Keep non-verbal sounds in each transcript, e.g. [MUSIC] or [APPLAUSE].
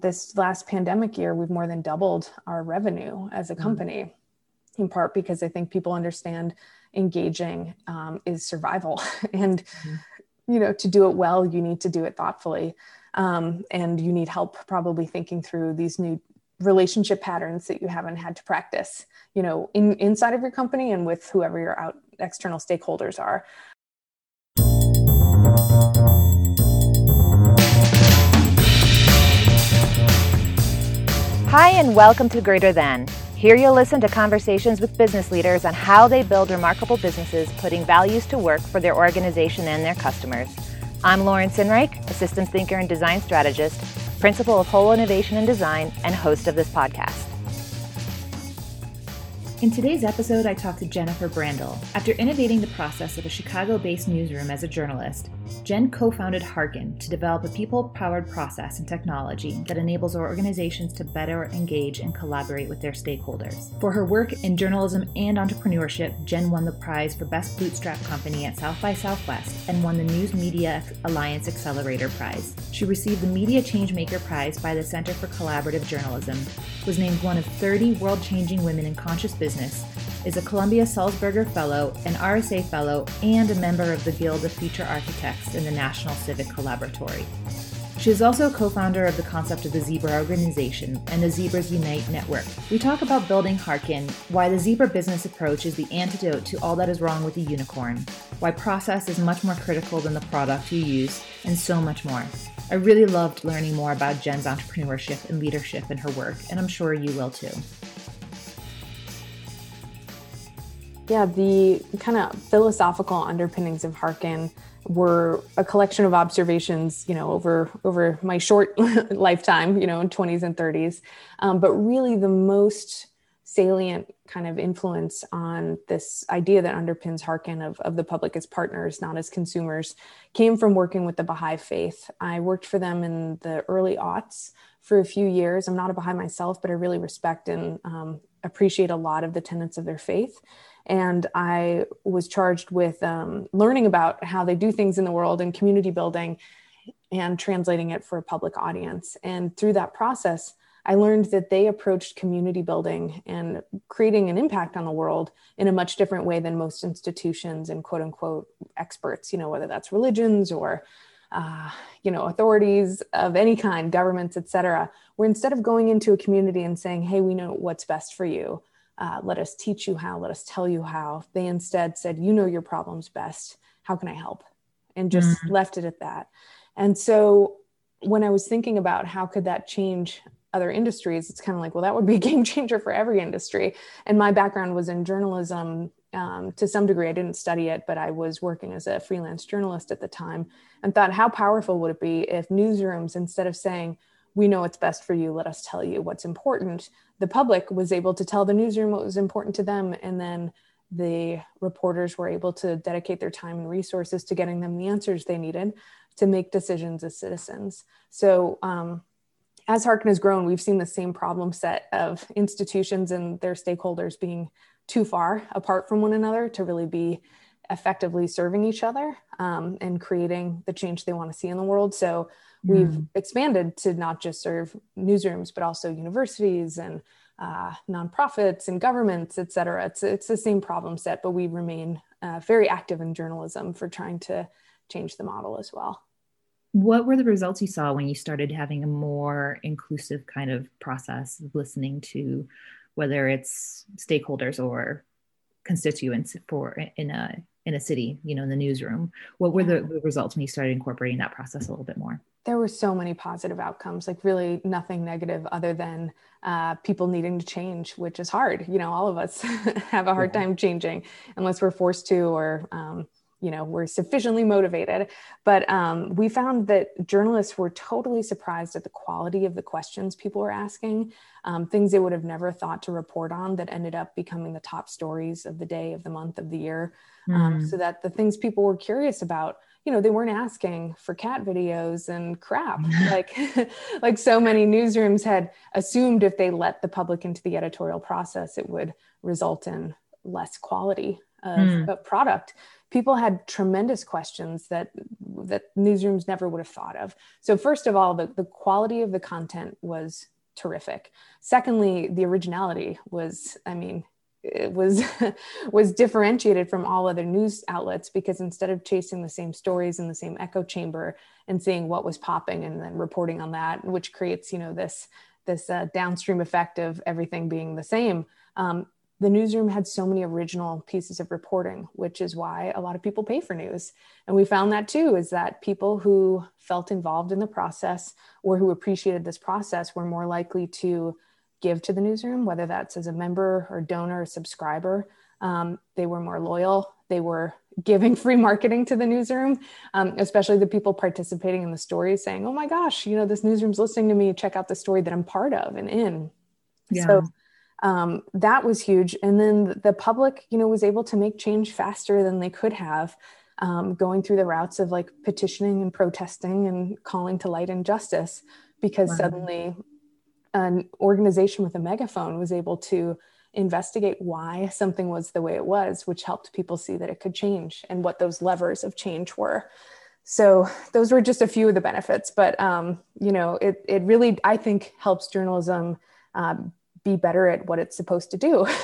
This last pandemic year, we've more than doubled our revenue as a mm-hmm. company, mm-hmm. in part because I think people understand engaging um, is survival. [LAUGHS] and, mm-hmm. you know, to do it well, you need to do it thoughtfully. Um, and you need help probably thinking through these new relationship patterns that you haven't had to practice you know in inside of your company and with whoever your out external stakeholders are Hi, and welcome to Greater Than. Here you'll listen to conversations with business leaders on how they build remarkable businesses, putting values to work for their organization and their customers. I'm Lauren Sinreich, a systems thinker and design strategist, principal of Whole Innovation and Design, and host of this podcast. In today's episode, I talked to Jennifer Brandel. After innovating the process of a Chicago based newsroom as a journalist, Jen co founded Hearken to develop a people powered process and technology that enables our organizations to better engage and collaborate with their stakeholders. For her work in journalism and entrepreneurship, Jen won the prize for Best Bootstrap Company at South by Southwest and won the News Media Alliance Accelerator Prize. She received the Media Changemaker Prize by the Center for Collaborative Journalism, was named one of 30 world changing women in conscious business, is a Columbia Sulzberger Fellow, an RSA Fellow, and a member of the Guild of Future Architects in the National Civic Collaboratory. She is also a co founder of the concept of the Zebra Organization and the Zebras Unite Network. We talk about building Hearken, why the zebra business approach is the antidote to all that is wrong with the unicorn, why process is much more critical than the product you use, and so much more. I really loved learning more about Jen's entrepreneurship and leadership in her work, and I'm sure you will too. Yeah, the kind of philosophical underpinnings of Hearken were a collection of observations, you know, over over my short [LAUGHS] lifetime, you know, in 20s and 30s. Um, but really, the most salient kind of influence on this idea that underpins Hearken of, of the public as partners, not as consumers, came from working with the Baha'i faith. I worked for them in the early aughts for a few years. I'm not a Baha'i myself, but I really respect and um, appreciate a lot of the tenets of their faith and I was charged with um, learning about how they do things in the world and community building and translating it for a public audience. And through that process, I learned that they approached community building and creating an impact on the world in a much different way than most institutions and quote unquote experts, you know, whether that's religions or uh, you know authorities of any kind governments et cetera where instead of going into a community and saying hey we know what's best for you uh, let us teach you how, let us tell you how. They instead said, you know your problems best. How can I help? And just mm-hmm. left it at that. And so when I was thinking about how could that change other industries, it's kind of like, well, that would be a [LAUGHS] game changer for every industry. And my background was in journalism um, to some degree. I didn't study it, but I was working as a freelance journalist at the time and thought, how powerful would it be if newsrooms, instead of saying, we know what's best for you, let us tell you what's important, the public was able to tell the newsroom what was important to them and then the reporters were able to dedicate their time and resources to getting them the answers they needed to make decisions as citizens. So um, as hearken has grown we've seen the same problem set of institutions and their stakeholders being too far apart from one another to really be effectively serving each other um, and creating the change they want to see in the world. So we've mm. expanded to not just serve newsrooms but also universities and uh, nonprofits and governments et cetera. It's, it's the same problem set but we remain uh, very active in journalism for trying to change the model as well. What were the results you saw when you started having a more inclusive kind of process of listening to whether it's stakeholders or constituents for in a in a city you know in the newsroom what were the, the results when you started incorporating that process a little bit more? There were so many positive outcomes like really nothing negative other than uh, people needing to change which is hard. You know all of us [LAUGHS] have a hard yeah. time changing unless we're forced to or um, you know we're sufficiently motivated. But um, we found that journalists were totally surprised at the quality of the questions people were asking um, things they would have never thought to report on that ended up becoming the top stories of the day of the month of the year. Mm. so that the things people were curious about you know they weren't asking for cat videos and crap. [LAUGHS] Like [LAUGHS] like so many newsrooms had assumed if they let the public into the editorial process it would result in less quality of, mm. of product people had tremendous questions that that newsrooms never would have thought of so first of all the, the quality of the content was terrific secondly the originality was i mean it was [LAUGHS] was differentiated from all other news outlets because instead of chasing the same stories in the same echo chamber and seeing what was popping and then reporting on that which creates you know this this uh, downstream effect of everything being the same um, the newsroom had so many original pieces of reporting, which is why a lot of people pay for news. And we found that too is that people who felt involved in the process or who appreciated this process were more likely to give to the newsroom, whether that's as a member or donor or subscriber. Um, they were more loyal. They were giving [LAUGHS] free marketing to the newsroom, um, especially the people participating in the stories saying, oh my gosh, you know, this newsroom's listening to me. Check out the story that I'm part of and in. Yeah. So um, that was huge. And then the public, you know, was able to make change faster than they could have, um, going through the routes of like petitioning and protesting and calling to light injustice, because wow. suddenly an organization with a megaphone was able to investigate why something was the way it was, which helped people see that it could change and what those levers of change were. So those were just a few of the benefits, but um, you know, it it really I think helps journalism um, be better at what it's supposed to do. [LAUGHS]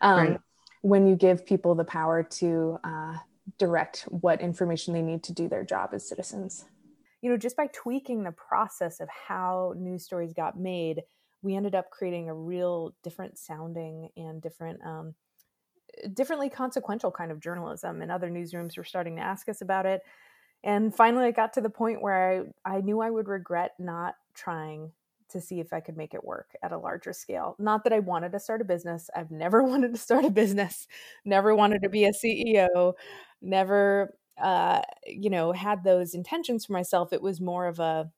Um, right. when you give people the power to uh, direct what information they need to do their job as citizens. You know just by tweaking the process of how news stories got made we ended up creating a real different sounding and different um, differently consequential kind of journalism and other newsrooms were starting to ask us about it. And finally i got to the point where i, I knew i would regret not trying to see if I could make it work at a larger scale. Not that I wanted to start a business. I've never [LAUGHS] wanted to start a business, never wanted to be a CEO, never uh, you know, had those intentions for myself. It was more of a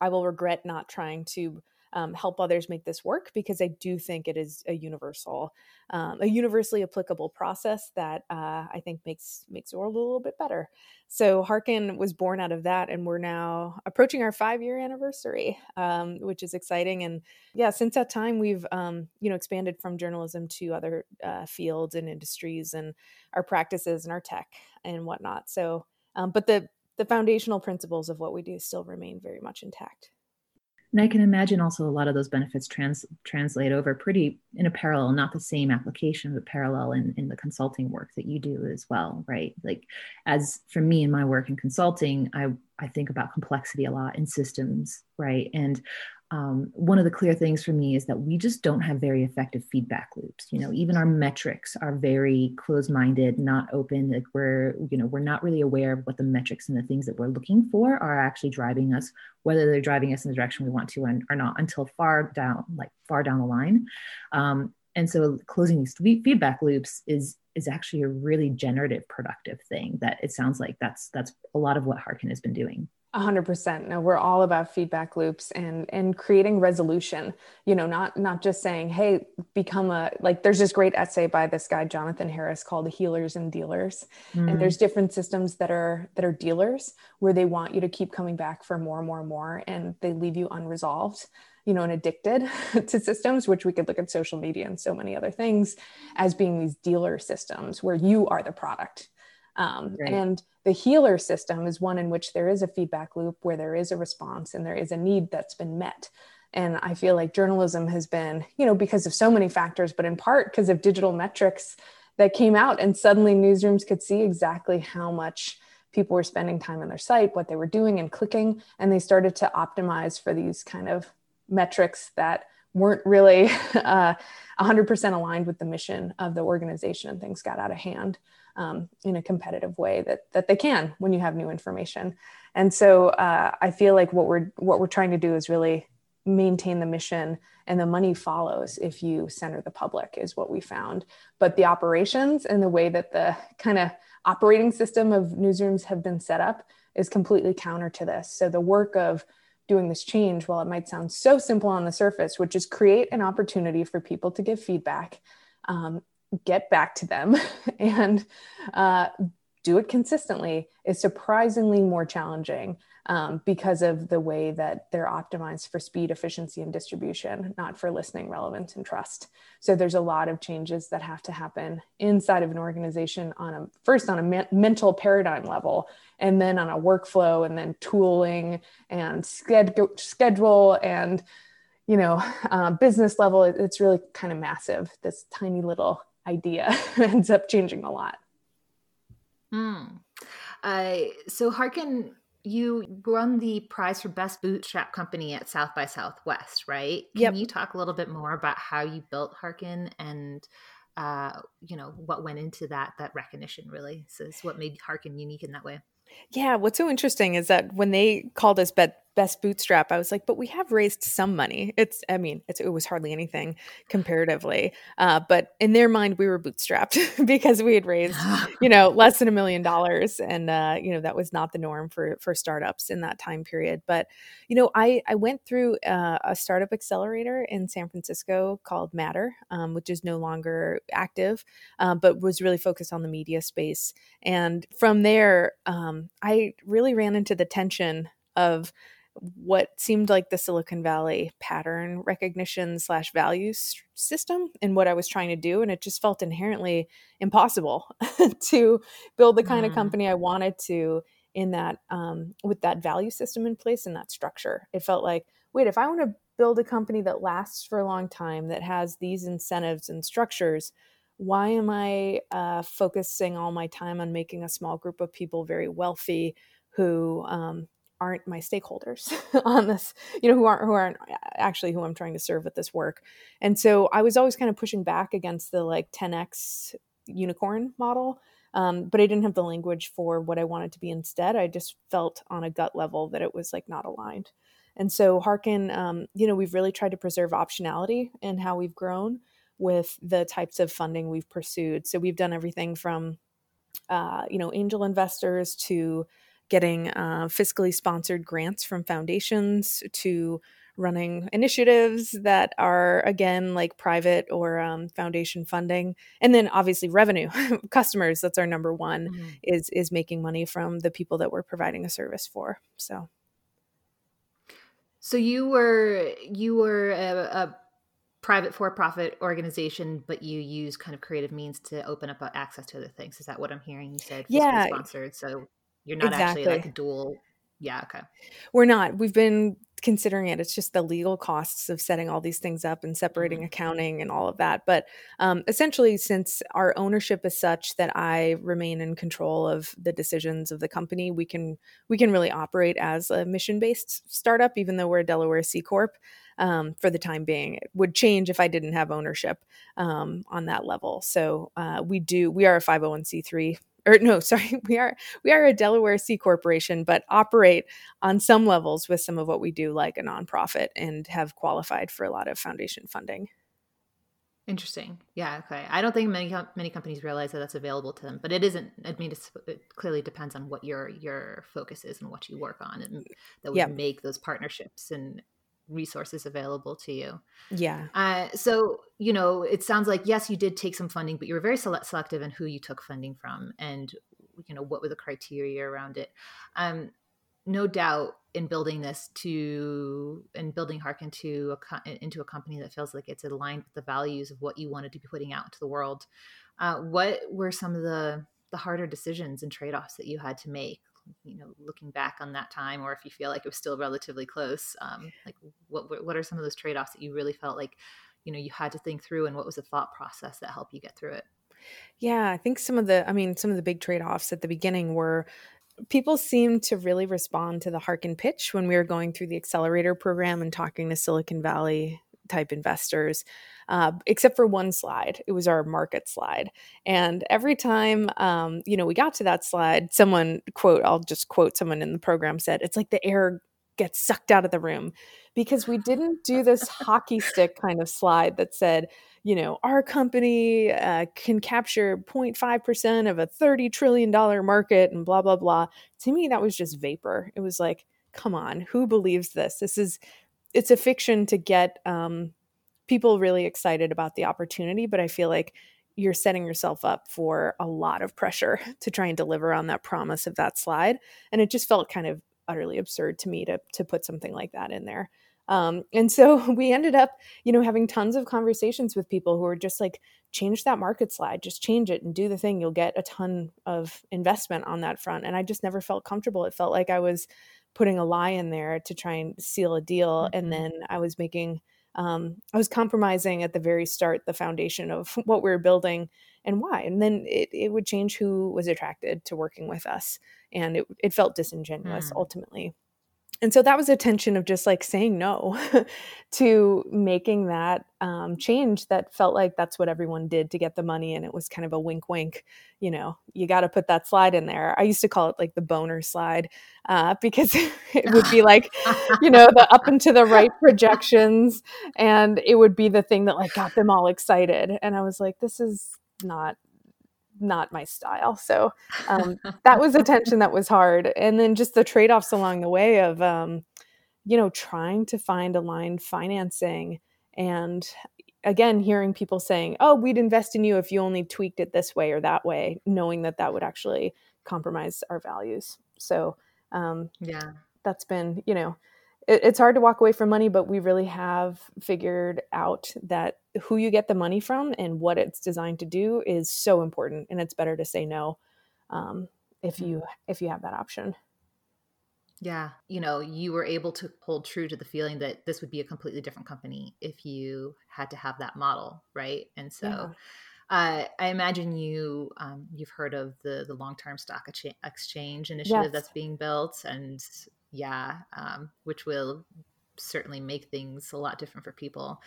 I will regret not trying to um, help others make this work because I do think it is a universal, um, a universally applicable process that uh, I think makes makes the world a little bit better. So Hearken was born out of that, and we're now approaching our five year anniversary, um, which is exciting. And yeah, since that time, we've um, you know expanded from journalism to other uh, fields and industries, and our practices and our tech and whatnot. So, um, but the the foundational principles of what we do still remain very much intact. And I can imagine also a lot of those benefits trans, translate over pretty in a parallel, not the same application, but parallel in, in the consulting work that you do as well, right? Like as for me in my work in consulting, I, I think about complexity a lot in systems, right? And um, one of the clear things for me is that we just don't have very effective feedback loops. You know even our metrics are very closed-minded not open like we're you know we're not really aware of what the metrics and the things that we're looking for are actually driving us whether they're driving us in the direction we want to and, or not until far down like far down the line. Um, and so closing these feedback loops is is actually a really generative productive thing that it sounds like that's that's a lot of what hearken has been doing 100% no we're all about feedback loops and and creating resolution you know not not just saying hey become a like there's this great essay by this guy jonathan harris called healers and dealers mm. and there's different systems that are that are dealers where they want you to keep coming back for more and more and more and they leave you unresolved you know and addicted [LAUGHS] to systems which we could look at social media and so many other things as being these dealer systems where you are the product um, right. And the healer system is one in which there is a feedback loop where there is a response and there is a need that's been met. And I feel like journalism has been, you know, because of so many factors, but in part because of digital metrics that came out, and suddenly newsrooms could see exactly how much people were spending time on their site, what they were doing and clicking, and they started to optimize for these kind of metrics that weren't really [LAUGHS] uh, 100% aligned with the mission of the organization, and things got out of hand um, in a competitive way that that they can when you have new information. And so uh, I feel like what we're what we're trying to do is really maintain the mission and the money follows if you center the public is what we found but the operations and the way that the kind of operating system of newsrooms have been set up is completely counter to this so the work of doing this change while it might sound so simple on the surface which is create an opportunity for people to give feedback um, get back to them [LAUGHS] and uh, do it consistently is surprisingly more challenging um, because of the way that they're optimized for speed, efficiency, and distribution, not for listening, relevance, and trust. So there's a lot of changes that have to happen inside of an organization on a first on a me- mental paradigm level, and then on a workflow, and then tooling and sched- schedule and you know uh, business level. It's really kind of massive. This tiny little idea [LAUGHS] ends up changing a lot. Hmm. Uh, so Hearken you won the prize for best bootstrap company at South by Southwest, right? Can yep. you talk a little bit more about how you built Hearken and uh, you know what went into that that recognition really? So it's what made Hearken unique in that way. Yeah, what's so interesting is that when they called us bet best bootstrap i was like but we have raised some money. It's i mean it's, it was hardly anything comparatively uh, but in their mind we were bootstrapped [LAUGHS] because we had raised [SIGHS] you know less than a million dollars and uh, you know that was not the norm for for startups in that time period. But you know i i went through uh, a startup accelerator in san francisco called matter um, which is no longer active uh, but was really focused on the media space. And from there um, i really ran into the tension of what seemed like the Silicon Valley pattern recognition slash values system and what I was trying to do. And it just felt inherently impossible [LAUGHS] to build the kind mm. of company I wanted to in that um, with that value system in place and that structure. It felt like, wait, if I want to build a company that lasts for a long time, that has these incentives and structures, why am I uh, focusing all my time on making a small group of people very wealthy who um, aren't my stakeholders [LAUGHS] on this you know who aren't who aren't actually who i'm trying to serve with this work. And so i was always kind of pushing back against the like 10x unicorn model um, but i didn't have the language for what i wanted to be instead. I just felt on a gut level that it was like not aligned. And so hearken um, you know we've really tried to preserve optionality in how we've grown with the types of funding we've pursued. So we've done everything from uh, you know angel investors to getting uh, fiscally sponsored grants from foundations to running initiatives that are again like private or um, foundation funding. And then obviously revenue [LAUGHS] customers that's our number one mm-hmm. is is making money from the people that we're providing a service for so. So you were you were a, a private for-profit organization but you use kind of creative means to open up access to other things. Is that what i'm hearing you said yeah. sponsored? So you're not exactly. actually like a dual. Yeah. Okay. We're not. We've been considering it. It's just the legal costs of setting all these things up and separating mm-hmm. accounting and all of that. But um, essentially, since our ownership is such that I remain in control of the decisions of the company, we can we can really operate as a mission based startup, even though we're a Delaware C corp. Um, for the time being, it would change if I didn't have ownership um, on that level. So uh, we do. We are a five hundred oh one c three or no, [LAUGHS] sorry, we are we are a Delaware C corporation, but operate on some levels with some of what we do like a nonprofit and have qualified for a lot of foundation funding. Interesting. Yeah. Okay. I don't think many many companies realize that that's available to them, but it isn't. I mean, it clearly depends on what your your focus is and what you work on, and that would yep. make those partnerships and resources available to you. Yeah. Uh, so, you know, it sounds like, yes, you did take some funding, but you were very select- selective in who you took funding from and, you know, what were the criteria around it. Um, no doubt in building this to and building Hearken to a, into a company that feels like it's aligned with the values of what you wanted to be putting out into the world. Uh, what were some of the the harder decisions and trade-offs that you had to make you know looking back on that time or if you feel like it was still relatively close um, like what what are some of those trade-offs that you really felt like you know you had to think through and what was the thought process that helped you get through it? Yeah i think some of the i mean some of the big trade-offs at the beginning were people seemed to really respond to the Hearken pitch when we were going through the accelerator program and talking to silicon valley type investors uh, except for one slide. It was our market slide. And every time, um, you know, we got to that slide, someone, quote, I'll just quote someone in the program said, it's like the air gets sucked out of the room because we didn't do this hockey stick kind of slide that said, you know, our company uh, can capture 0.5% of a $30 trillion market and blah, blah, blah. To me, that was just vapor. It was like, come on, who believes this? This is, it's a fiction to get um, people really excited about the opportunity, but I feel like you're setting yourself up for a lot of pressure [LAUGHS] to try and deliver on that promise of that slide. And it just felt kind of utterly absurd to me to to put something like that in there. Um, and so [LAUGHS] we ended up, you know, having tons of conversations with people who were just like, change that market slide, just change it and do the thing. You'll get a ton of investment on that front. And I just never felt comfortable. It felt like I was putting a lie in there to try and seal a deal. Mm-hmm. And then I was making, um, I was compromising at the very start the foundation of [LAUGHS] what we were building and why. And then it, it would change who was attracted to working with us. And it, it felt disingenuous mm. ultimately and so that was a tension of just like saying no [LAUGHS] to making that um, change that felt like that's what everyone did to get the money and it was kind of a wink wink you know you got to put that slide in there. I used to call it like the boner slide uh, [LAUGHS] because it would be like you know the up and to the right projections and it would be the thing that like got them all excited and i was like this is not not my style. So um, [LAUGHS] that was a tension that was hard. And then just the trade offs along the way of, um, you know, trying to find aligned financing. And again, hearing people saying, oh, we'd invest in you if you only tweaked it this way or that way, knowing that that would actually compromise our values. So, um, yeah, that's been, you know, it, it's hard to walk away from money, but we really have figured out that who you get the money from and what it's designed to do is so important, and it's better to say no um, if you if you have that option. Yeah, you know, you were able to hold true to the feeling that this would be a completely different company if you had to have that model, right? And so. Yeah. Uh, I imagine you um, you've heard of the the long term stock exchange initiative yes. that's being built, and yeah, um, which will certainly make things a lot different for people.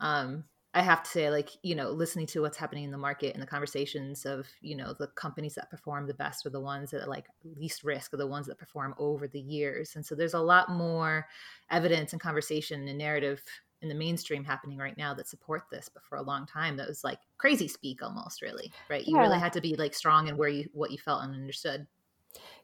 Um, I have to say, like, you know, listening to what's happening in the market and the conversations of, you know, the companies that perform the best are the ones that are like least risk are the ones that perform over the years. And so there's a lot more evidence and conversation and narrative in the mainstream happening right now that support this. But for a long time, that was like crazy speak almost, really, right? You yeah. really had to be like strong in where you, what you felt and understood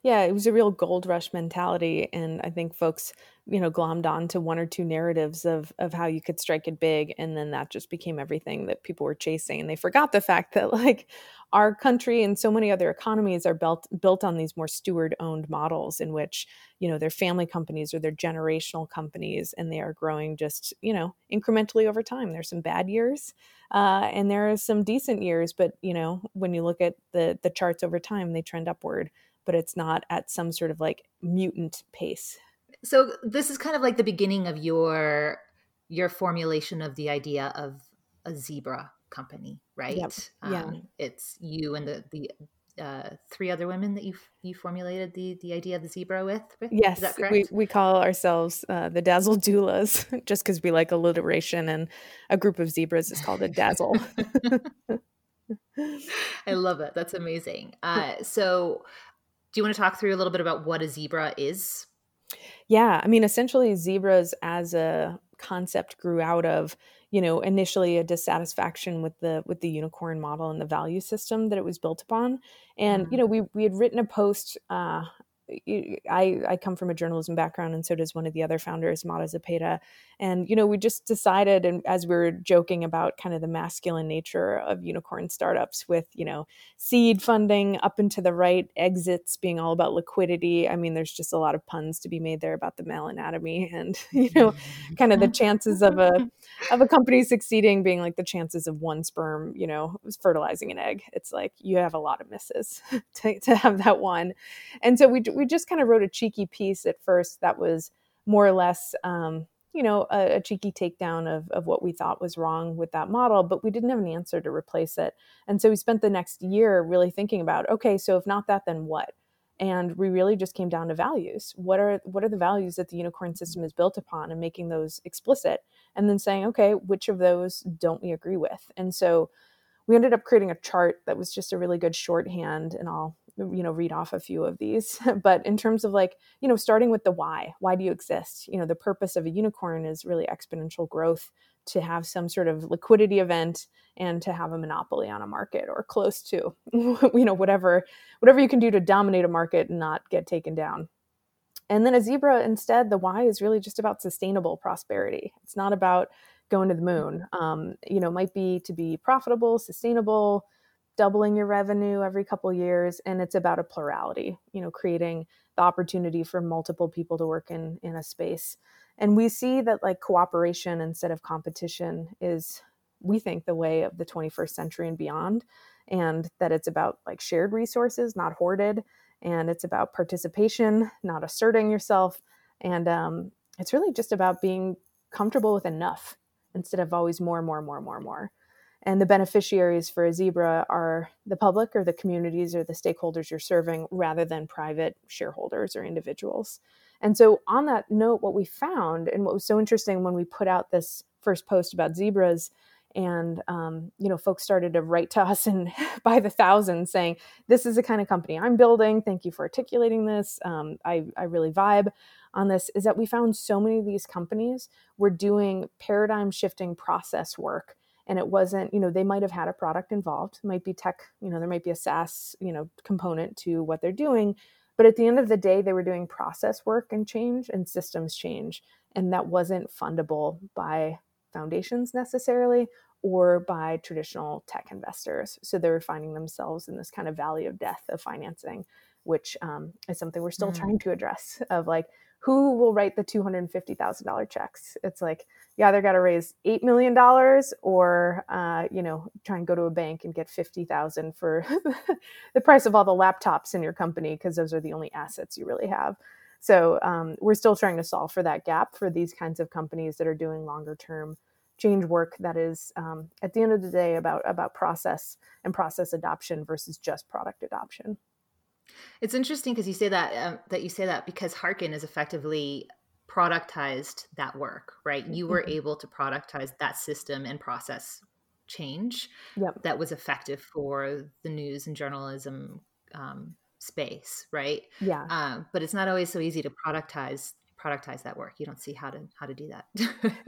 yeah, it was a real gold rush mentality, and I think folks, you know, glommed on to one or two narratives of of how you could strike it big, and then that just became everything that people were chasing, and they forgot the fact that [LAUGHS] like our country and so many other economies are built built on these more steward owned models in which you know they're family companies or they're generational companies, and they are growing just you know incrementally over time. There's some bad years, uh, and there are some decent years, but you know when you look at the the charts over time, they trend upward but it's not at some sort of like mutant pace. So this is kind of like the beginning of your your formulation of the idea of a zebra company, right? Yep. Yeah. Um, it's you and the the uh, three other women that you you formulated the the idea of the zebra with. with? Yes, we we call ourselves uh, the Dazzle Doulas [LAUGHS] just because we like alliteration, and a group of zebras is called a dazzle. [LAUGHS] I love it. That's amazing. Uh, so do you want to talk through a little bit about what a zebra is? Yeah, I mean, essentially, zebras as a concept grew out of you know initially a dissatisfaction with the with the unicorn model and the value system that it was built upon and mm-hmm. you know we we had written a post uh, I, I come from a journalism background and so does one of the other founders Mara Zepeda and you know we just decided and as we were joking about kind of the masculine nature of unicorn startups with you know seed funding up and to the right exits being all about liquidity i mean there's just a lot of puns to be made there about the male anatomy and [LAUGHS] you know mm-hmm. kind of the [LAUGHS] chances of a of a company succeeding being like the chances of one sperm you know fertilizing an egg. It's like you have a lot of misses [LAUGHS] to, to have that one. And so we we just kind of wrote a cheeky piece at first that was more or less um, you know a, a, cheeky takedown of, of what we thought was wrong with that model but we didn't have an answer to replace it. And so we spent the next year really thinking about okay so if not that then what and we really just came down to values. What are what are the values that the unicorn mm-hmm. system is built upon and making those explicit? And then saying okay which of those don't we agree with? And so we ended up creating a chart that was just a really good shorthand and i'll you know read off a few of these. [LAUGHS] But in terms of like you know starting with the why why do you exist? You know the purpose of a unicorn is really exponential growth to have some sort of liquidity event and to have a monopoly on a market or close to [LAUGHS] you know whatever whatever you can do to dominate a market and not get taken down. And then a zebra instead the why is really just about sustainable prosperity. It's not about going to the moon. Um, you know might be to be profitable sustainable doubling your revenue every couple years and it's about a plurality you know creating the opportunity for multiple people to work in in a space and we see that like cooperation instead of competition is we think the way of the 21st century and beyond and that it's about like shared resources not hoarded and it's about participation not asserting yourself and um, it's really just about being comfortable with enough instead of always more more more more more. And the beneficiaries for a zebra are the public or the communities or the stakeholders you're serving rather than private shareholders or individuals and so on that note what we found and what was so interesting when we put out this first post about zebras and um, you know folks started to write to us [LAUGHS] and by the thousands saying this is the kind of company i'm building. Thank you for articulating this. Um, I, I really vibe on this is that we found so many of these companies were doing paradigm shifting process work. And it wasn't you know they might have had a product involved might be tech you know there might be a saas you know component to what they're doing but at the end of the day they were doing process work and change and systems change and that wasn't fundable by foundations necessarily or by traditional tech investors so they were finding themselves in this kind of valley of death of financing which um, is something we're still mm. trying to address of like who will write the $250,000 checks? It's like you either got to raise $8 million or, uh, you know, try and go to a bank and get 50,000 for [LAUGHS] the price of all the laptops in your company because those are the only assets you really have. So um, we're still trying to solve for that gap for these kinds of companies that are doing longer term change work that is um, at the end of the day about about process and process adoption versus just product adoption. It's interesting because you say that um, that you say that because Hearken is effectively productized that work, right? You were mm-hmm. able to productize that system and process change yep. that was effective for the news and journalism um, space, right? Yeah. Um, but it's not always so easy to productize productize that work. You don't see how to how to do that.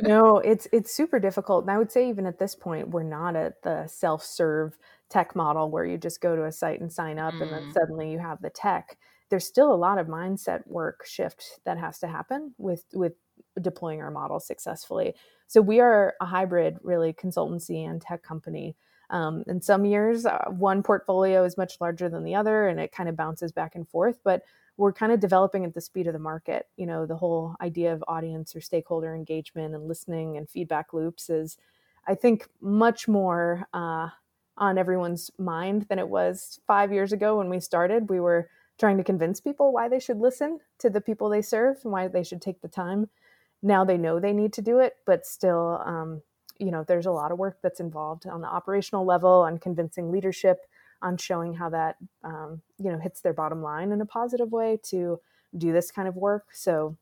no, [LAUGHS] it's it's super difficult. And I would say even at this point, we're not at the self serve tech model where you just go to a site and sign up mm. and then mm. suddenly you have the tech there's still a lot of mindset work shift that has to happen with with deploying our model successfully so we are a hybrid really consultancy and tech company um, in some years uh, one portfolio is much larger than the other and it kind of bounces back and forth but we're kind of developing at the speed of the market you know the whole idea of audience or stakeholder engagement and listening and feedback loops is i think much more uh, on everyone's mind than it was five years ago when we started. We were trying to convince people why they should listen to the people they serve and why they should take the time. Now they know they need to do it, but still, um, you know, there's a lot of work that's involved on the operational level, on convincing leadership, on showing how that, um, you know, hits their bottom line in a positive way to do this kind of work. So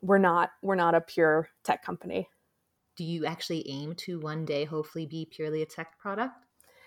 we're not we're not a pure tech company. Do you actually aim to one day hopefully be purely a tech product?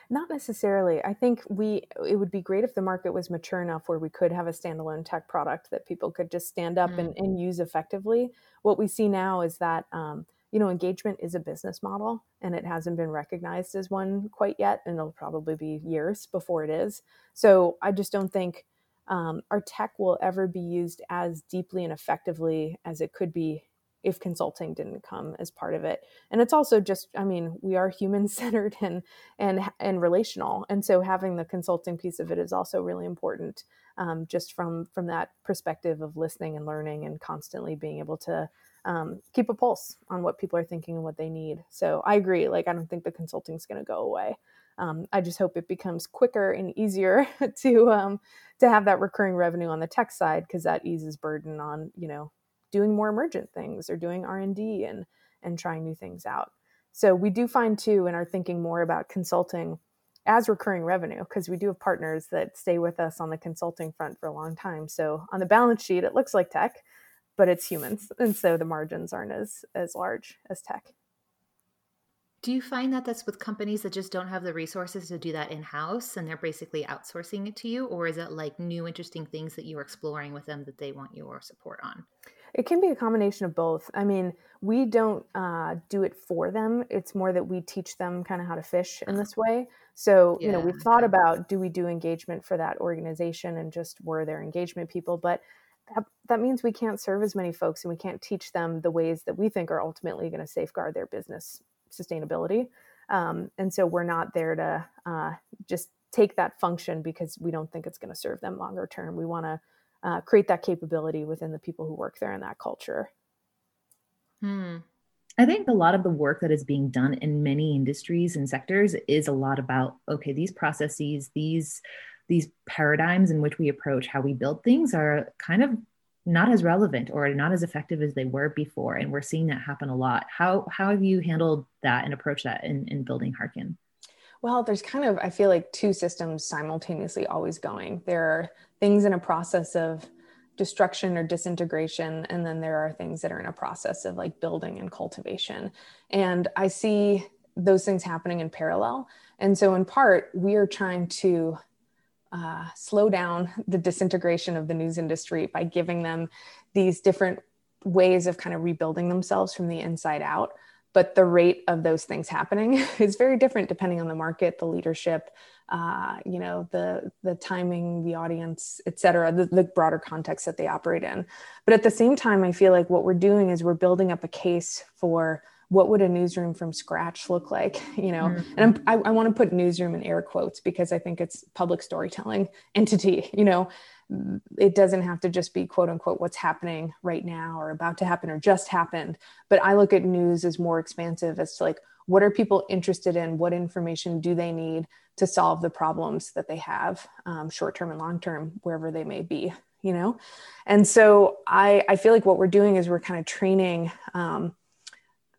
Not necessarily. I think we it would be great if the market was mature enough where we could have a standalone tech product that people could just stand up mm. and, and, use effectively. What we see now is that um, you know engagement is a business model and it hasn't been recognized as one quite yet, and it'll probably be years before it is. So I just don't think um, our tech will ever be used as deeply and effectively as it could be if consulting didn't come as part of it. And it's also just i mean we are human [LAUGHS] centered and and and relational. And so having the consulting piece of it is also really important um, just from from that perspective of listening and learning and constantly being able to um, keep a pulse on what people are thinking and what they need. So i agree like i don't think the consulting is going to go away. Um, I just hope it becomes quicker and easier [LAUGHS] to um, to have that recurring revenue on the tech side because that eases burden on you know doing more emergent things or doing r&d and and trying new things out so we do find too and are thinking more about consulting as recurring revenue because we do have partners that stay with us on the consulting front for a long time so on the balance sheet it looks like tech but it's humans and so the margins aren't as as large as tech do you find that that's with companies that just don't have the resources to do that in house and they're basically outsourcing it to you? Or is it like new, interesting things that you're exploring with them that they want your support on? It can be a combination of both. I mean, we don't uh, do it for them. It's more that we teach them kind of how to fish in this way. So, yeah, you know, we've thought about do we do engagement for that organization and just were their engagement people, but that, that means we can't serve as many folks and we can't teach them the ways that we think are ultimately going to safeguard their business sustainability. Um, and so we're not there to uh, just take that function because we don't think it's going to serve them longer term. We want to uh, create that capability within the people who work there in that culture. Hmm. I think a lot of the work that is being done in many industries and sectors is a lot about okay, these processes, these these paradigms in which we approach how we build things are kind of not as relevant or not as effective as they were before and we're seeing that happen a lot how how have you handled that and approached that in, in building hearken well there's kind of i feel like two systems simultaneously always going there are things in a process of destruction or disintegration and then there are things that are in a process of like building and cultivation. And i see those things happening in parallel. And so in part we are trying to uh, slow down the disintegration of the news industry by giving them these different ways of kind of rebuilding themselves from the inside out but the rate of those things happening [LAUGHS] is very different depending on the market the leadership uh, you know the the timing the audience et cetera the, the broader context that they operate in. But at the same time i feel like what we're doing is we're building up a case for what would a newsroom from scratch look like [LAUGHS] you know? Mm-hmm. and I'm, i, I want to put newsroom in air quotes because i think it's public storytelling entity [LAUGHS] you know it doesn't have to just be quote unquote what's happening right now or about to happen or just happened. But i look at news as more expansive as to like what are people interested in? What information do they need to solve the problems that they have um, short term and long term wherever they may be you know? And so i i feel like what we're doing is we're kind of training um,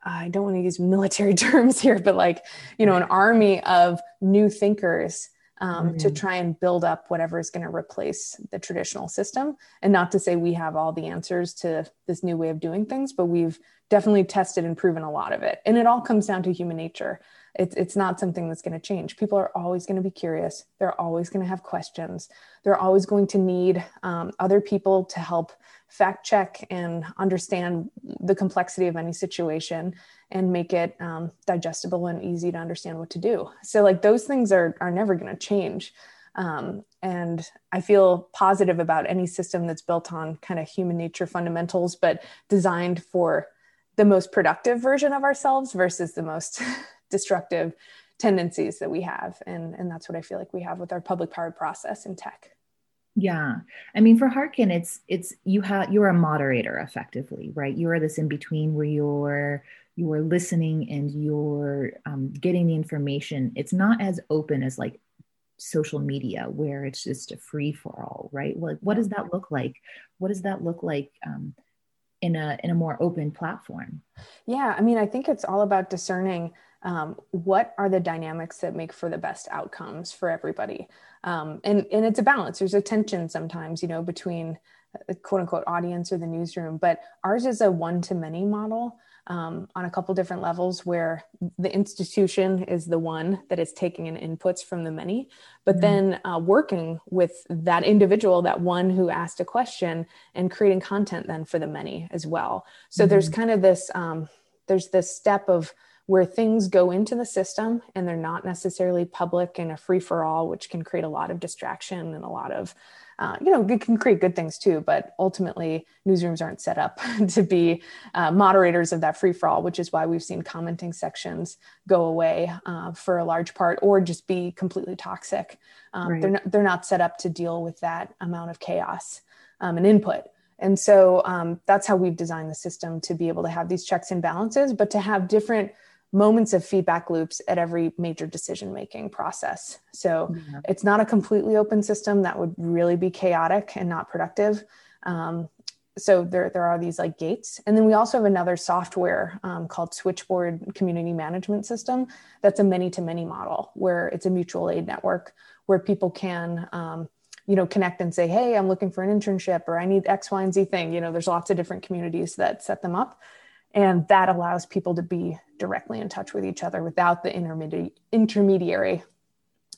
I don't want to use military [LAUGHS] terms here, but like, you know, an army of new thinkers um, mm-hmm. to try and build up whatever is going to replace the traditional system. And not to say we have all the answers to this new way of doing things, but we've definitely tested and proven a lot of it. And it all comes down to human nature. It's, it's not something that's going to change. People are always going to be curious. They're always going to have questions. They're always going to need um, other people to help fact check and understand the complexity of any situation and make it um, digestible and easy to understand what to do. So, like, those things are, are never going to change. Um, and I feel positive about any system that's built on kind of human nature fundamentals, but designed for the most productive version of ourselves versus the most [LAUGHS] destructive tendencies that we have. And, and that's what I feel like we have with our public powered process in tech. Yeah. I mean, for Hearken it's, it's, you have, you're a moderator effectively, right? You are this in between where you're, you're listening and you're um, getting the information. It's not as open as like social media where it's just a free for all, right? Like, what does that look like? What does that look like? Um, in a in a more open platform yeah i mean i think it's all about discerning um, what are the dynamics that make for the best outcomes for everybody um, and and it's a balance there's a tension sometimes you know between the quote unquote audience or the newsroom but ours is a one to many model um, on a couple different levels where the institution is the one that is taking in inputs from the many, but mm-hmm. then uh, working with that individual, that one who asked a question, and creating content then for the many as well. So mm-hmm. there's kind of this um, there's this step of where things go into the system and they're not necessarily public and a free for all, which can create a lot of distraction and a lot of uh, you know, it can create good things too, but ultimately newsrooms aren't set up [LAUGHS] to be uh, moderators of that free for all, which is why we've seen commenting sections go away uh, for a large part or just be completely toxic. Um, right. They're, not, they're not set up to deal with that amount of chaos um, and input. And so um, that's how we've designed the system to be able to have these checks and balances, but to have different moments of feedback loops at every major decision making process. So yeah. it's not a completely open system that would really be chaotic and not productive. Um, so there, there are these like gates. And then we also have another software um, called Switchboard Community Management System. That's a many to many model where it's a mutual aid network where people can, um, you know, connect and say, Hey, I'm looking for an internship or I need X, Y, and Z thing. You know, there's lots of different communities that set them up and that allows people to be directly in touch with each other without the intermedi- intermediary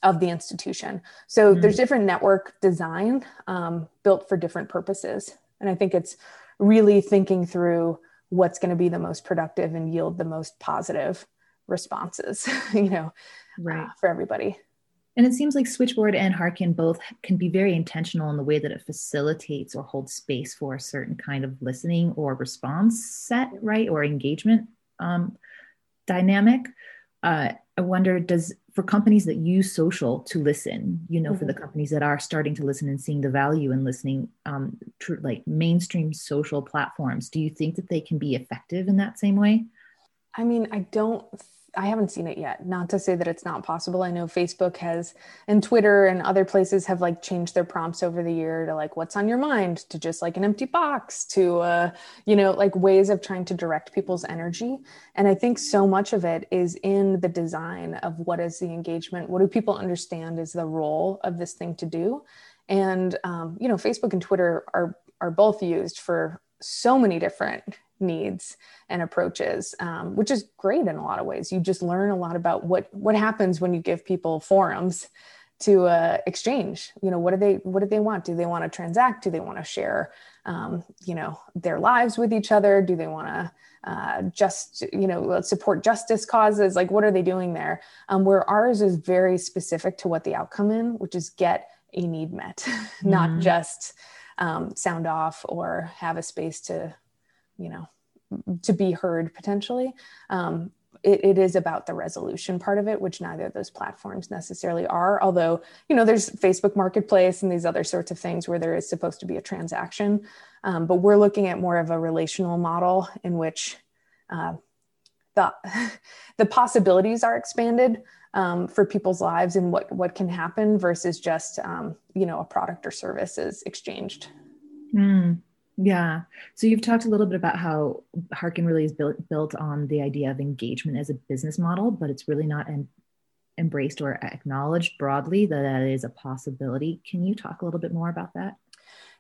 of the institution so mm-hmm. there's different network design um, built for different purposes and i think it's really thinking through what's going to be the most productive and yield the most positive responses [LAUGHS] you know right. Uh, for everybody and it seems like Switchboard and Hearken both can be very intentional in the way that it facilitates or holds space for a certain kind of listening or response set, right? Or engagement um, dynamic. Uh, I wonder does for companies that use social to listen, you know, mm-hmm. for the mm-hmm. companies that are starting to listen and seeing the value in listening, um, tr- like mainstream social platforms, do you think that they can be effective in that same way? I mean, I don't I haven't seen it yet. Not to say that it's not possible. I know Facebook has and Twitter and other places have like changed their prompts over the year to like what's on your mind to just like an empty box to uh you know like ways of trying to direct people's energy. And I think so much of it is in the design of what is the engagement, what do people understand is the role of this thing to do. And um, you know, Facebook and Twitter are are both used for so many different needs and approaches, um, which is great in a lot of ways. You just learn a lot about what what happens when you give people forums to uh, exchange. You know, what do they what do they want? Do they want to transact? Do they want to share? Um, you know, their lives with each other? Do they want to uh, just you know support justice causes? Like, what are they doing there? Um, where ours is very specific to what the outcome in, which is get a need met, [LAUGHS] mm-hmm. not just um, sound off or have a space to you know to be heard potentially. Um, it, it is about the resolution part of it which neither of those platforms necessarily are. Although you know there's facebook marketplace and these other sorts of things where there is supposed to be a transaction. Um, but we're looking at more of a relational model in which uh, the [LAUGHS] the possibilities are expanded um, for people's lives and what what can happen versus just um, you know a product or service is exchanged. Mm. Yeah. So you've talked a little bit about how Hearken really is built built on the idea of engagement as a business model, but it's really not em- embraced or acknowledged broadly that that is a possibility. Can you talk a little bit more about that?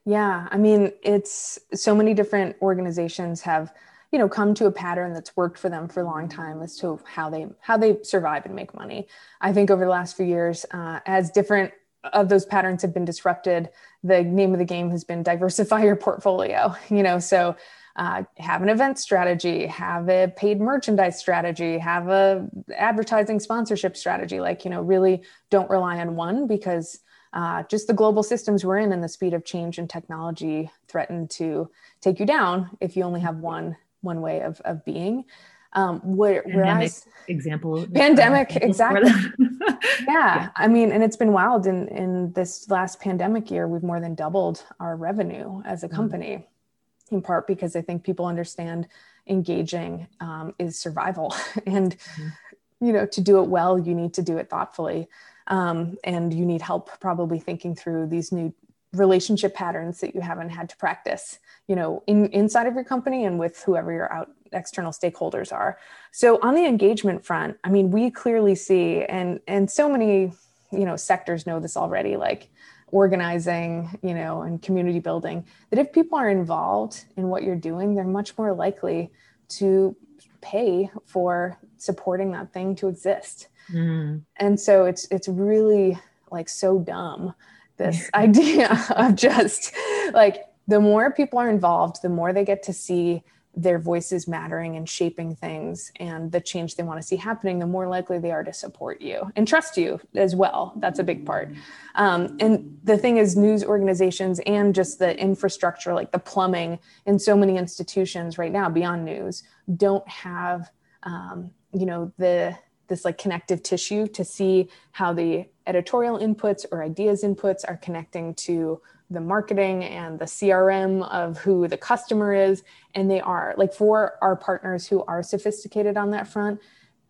Yeah, I mean, it's so many different organizations have you know come to a pattern that's worked for them for a long time as to how they how they survive and make money i think over the last few years uh, as different of those patterns have been disrupted the name of the game has been diversify your portfolio [LAUGHS] you know so uh, have an event strategy have a paid merchandise strategy have a advertising sponsorship strategy. Like you know really don't rely on one because uh, just the global systems we're in and the speed of change and technology threaten to take you down if you only have one one way of, of being um, where, whereas example pandemic uh, exactly [LAUGHS] yeah. yeah. i mean and it's been wild in in this last pandemic year we've more than doubled our revenue as a mm-hmm. company mm-hmm. in part because i think people understand engaging um, is survival [LAUGHS] and mm-hmm. you know to do it well you need to do it thoughtfully um, and you need help probably thinking through these new relationship patterns that you haven't had to practice you know in inside of your company and with whoever you're out external stakeholders are. So on the engagement front, I mean, we clearly see, and and so many, you know, sectors know this already, like organizing, you know, and community building, that if people are involved in what you're doing, they're much more likely to pay for supporting that thing to exist. Mm. And so it's it's really like so dumb this idea [LAUGHS] of just like the more people are involved, the more they get to see their voices mattering and shaping things and the change they want to see happening, the more likely they are to support you and trust you as well. That's a big part. Um, and the thing is, news organizations and just the infrastructure, like the plumbing in so many institutions right now beyond news, don't have, um, you know, the this like connective tissue to see how the editorial inputs or ideas inputs are connecting to the marketing and the CRM of who the customer is. And they are like for our partners who are sophisticated on that front,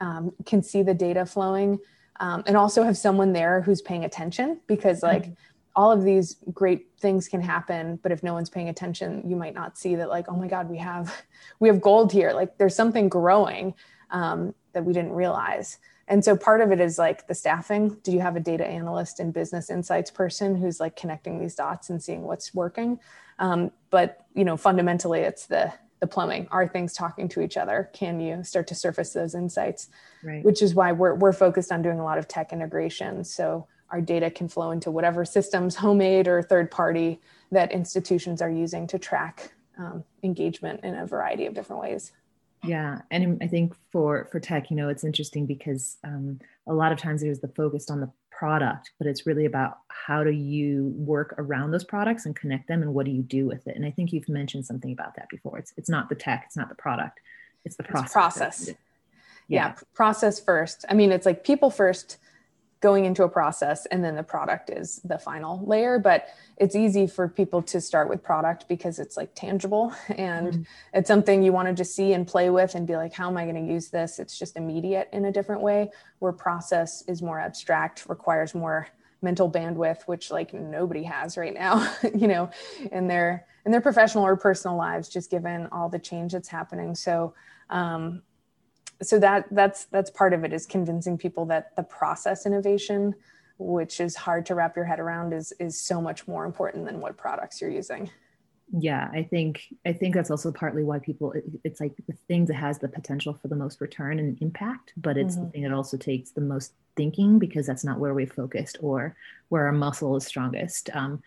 um, can see the data flowing um, and also have someone there who's paying attention because like mm-hmm. all of these great things can happen but if no one's paying attention you might not see that like oh my god we have we have gold here like there's something growing um, that we didn't realize. And so part of it is like the staffing. Do you have a data analyst and business insights person who's like connecting these dots and seeing what's working? Um, but you know fundamentally it's the the plumbing. Are things talking to each other? Can you start to surface those insights? Right. which is why we're, we're focused on doing a lot of tech integration. So our data can flow into whatever systems homemade or third party that institutions are using to track um, engagement in a variety of different ways yeah and i think for for tech you know it's interesting because um, a lot of times there's the focus on the product but it's really about how do you work around those products and connect them and what do you do with it and i think you've mentioned something about that before it's it's not the tech it's not the product it's the process, it's process. yeah. yeah process first i mean it's like people first going into a process and then the product is the final layer. But it's easy for people to start with product because it's like tangible [LAUGHS] and mm-hmm. it's something you want to just see and play with and be like how am i going to use this? It's just immediate in a different way where process is more abstract requires more mental bandwidth which like nobody has right now [LAUGHS] you know in their in their professional or personal lives just given all the change that's happening. So um, so that that's that's part of it is convincing people that the process innovation which is hard to wrap your head around is is so much more important than what products you're using yeah i think i think that's also partly why people it, it's like the thing that has the potential for the most return and impact but it's mm-hmm. the thing that also takes the most thinking because that's not where we focused or where our muscle is strongest um,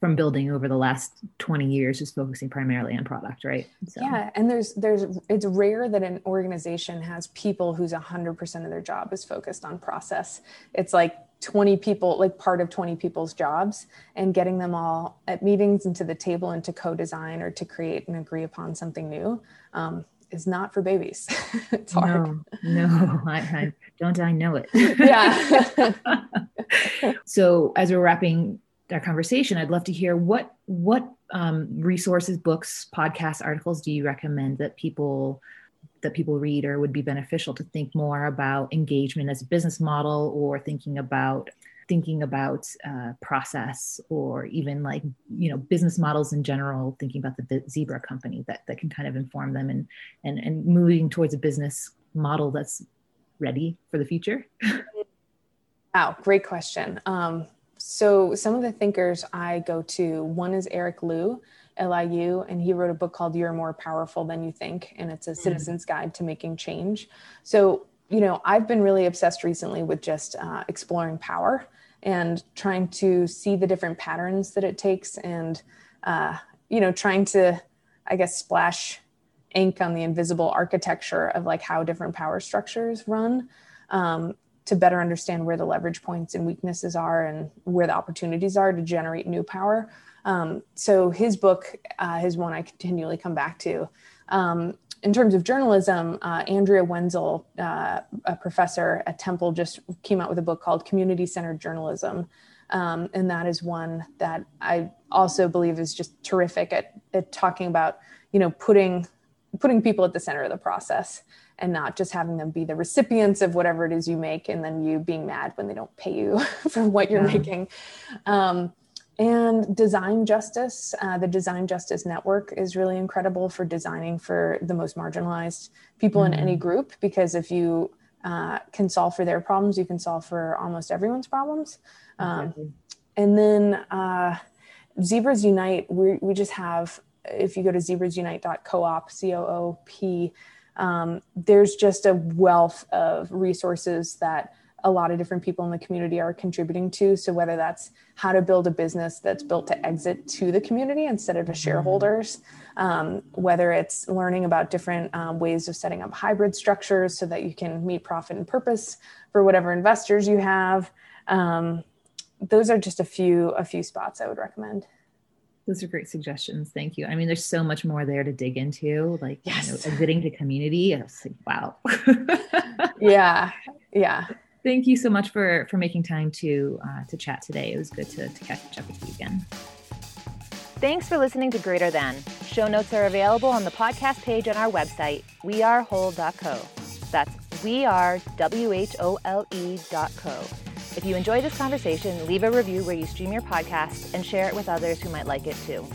from building over the last 20 years just focusing primarily on product right? So. yeah and there's there's it's rare that an organization has people whose 100% of their job is focused on process. It's like 20 people like part of 20 people's jobs and getting them all at meetings and to the table and to co-design or to create and agree upon something new um, is not for babies. [LAUGHS] It's hard. no, no [LAUGHS] I, I, don't i know it? Yeah. [LAUGHS] So as we're wrapping our conversation, I'd love to hear what what um, resources, books, podcasts, articles do you recommend that people that people read or would be beneficial to think more about engagement as a business model or thinking about thinking about uh, process or even like you know business models in general thinking about the zebra company that, that can kind of inform them and and and moving towards a business model that's ready for the future? [LAUGHS] Wow great question. Um, so some of the thinkers I go to, one is Eric Liu, LIU, and he wrote a book called You're More Powerful Than You Think, and it's a mm. citizen's guide to making change. So, you know, I've been really obsessed recently with just uh, exploring power and trying to see the different patterns that it takes and, uh, you know, trying to, I guess, splash ink on the invisible architecture of like how different power structures run. Um, to better understand where the leverage points and weaknesses are and where the opportunities are to generate new power. Um, so his book uh, is one I continually come back to. Um, in terms of journalism, uh, Andrea Wenzel, uh, a professor at Temple, just came out with a book called Community Centered Journalism. Um, and that is one that I also believe is just terrific at, at talking about, you know, putting putting people at the center of the process and not just having them be the recipients of whatever it is you make and then you being mad when they don't pay you [LAUGHS] for what you're yeah. making um, and design justice uh, the design justice network is really incredible for designing for the most marginalized people mm-hmm. in any mm-hmm. group because if you uh, can solve for their problems you can solve for almost everyone's problems um, and then uh, zebras unite we, we just have if you go to zebrasunite.coop c-o-o-p um, there's just a wealth of resources that a lot of different people in the community are contributing to. So whether that's how to build a business that's built to exit to the community instead of the shareholders, um, whether it's learning about different um, ways of setting up hybrid structures so that you can meet profit and purpose for whatever investors you have. Um, those are just a few a few spots I would recommend. Those are great suggestions. Thank you. I mean, there's so much more there to dig into, like yes. you know, exiting the community. I was like, wow. [LAUGHS] yeah. Yeah. Thank you so much for for making time to uh, to chat today. It was good to, to catch up with you again. Thanks for listening to Greater Than. Show notes are available on the podcast page on our website, wearewhole.co. That's we are W H O L E dot co. If you enjoy this conversation, leave a review where you stream your podcast and share it with others who might like it too.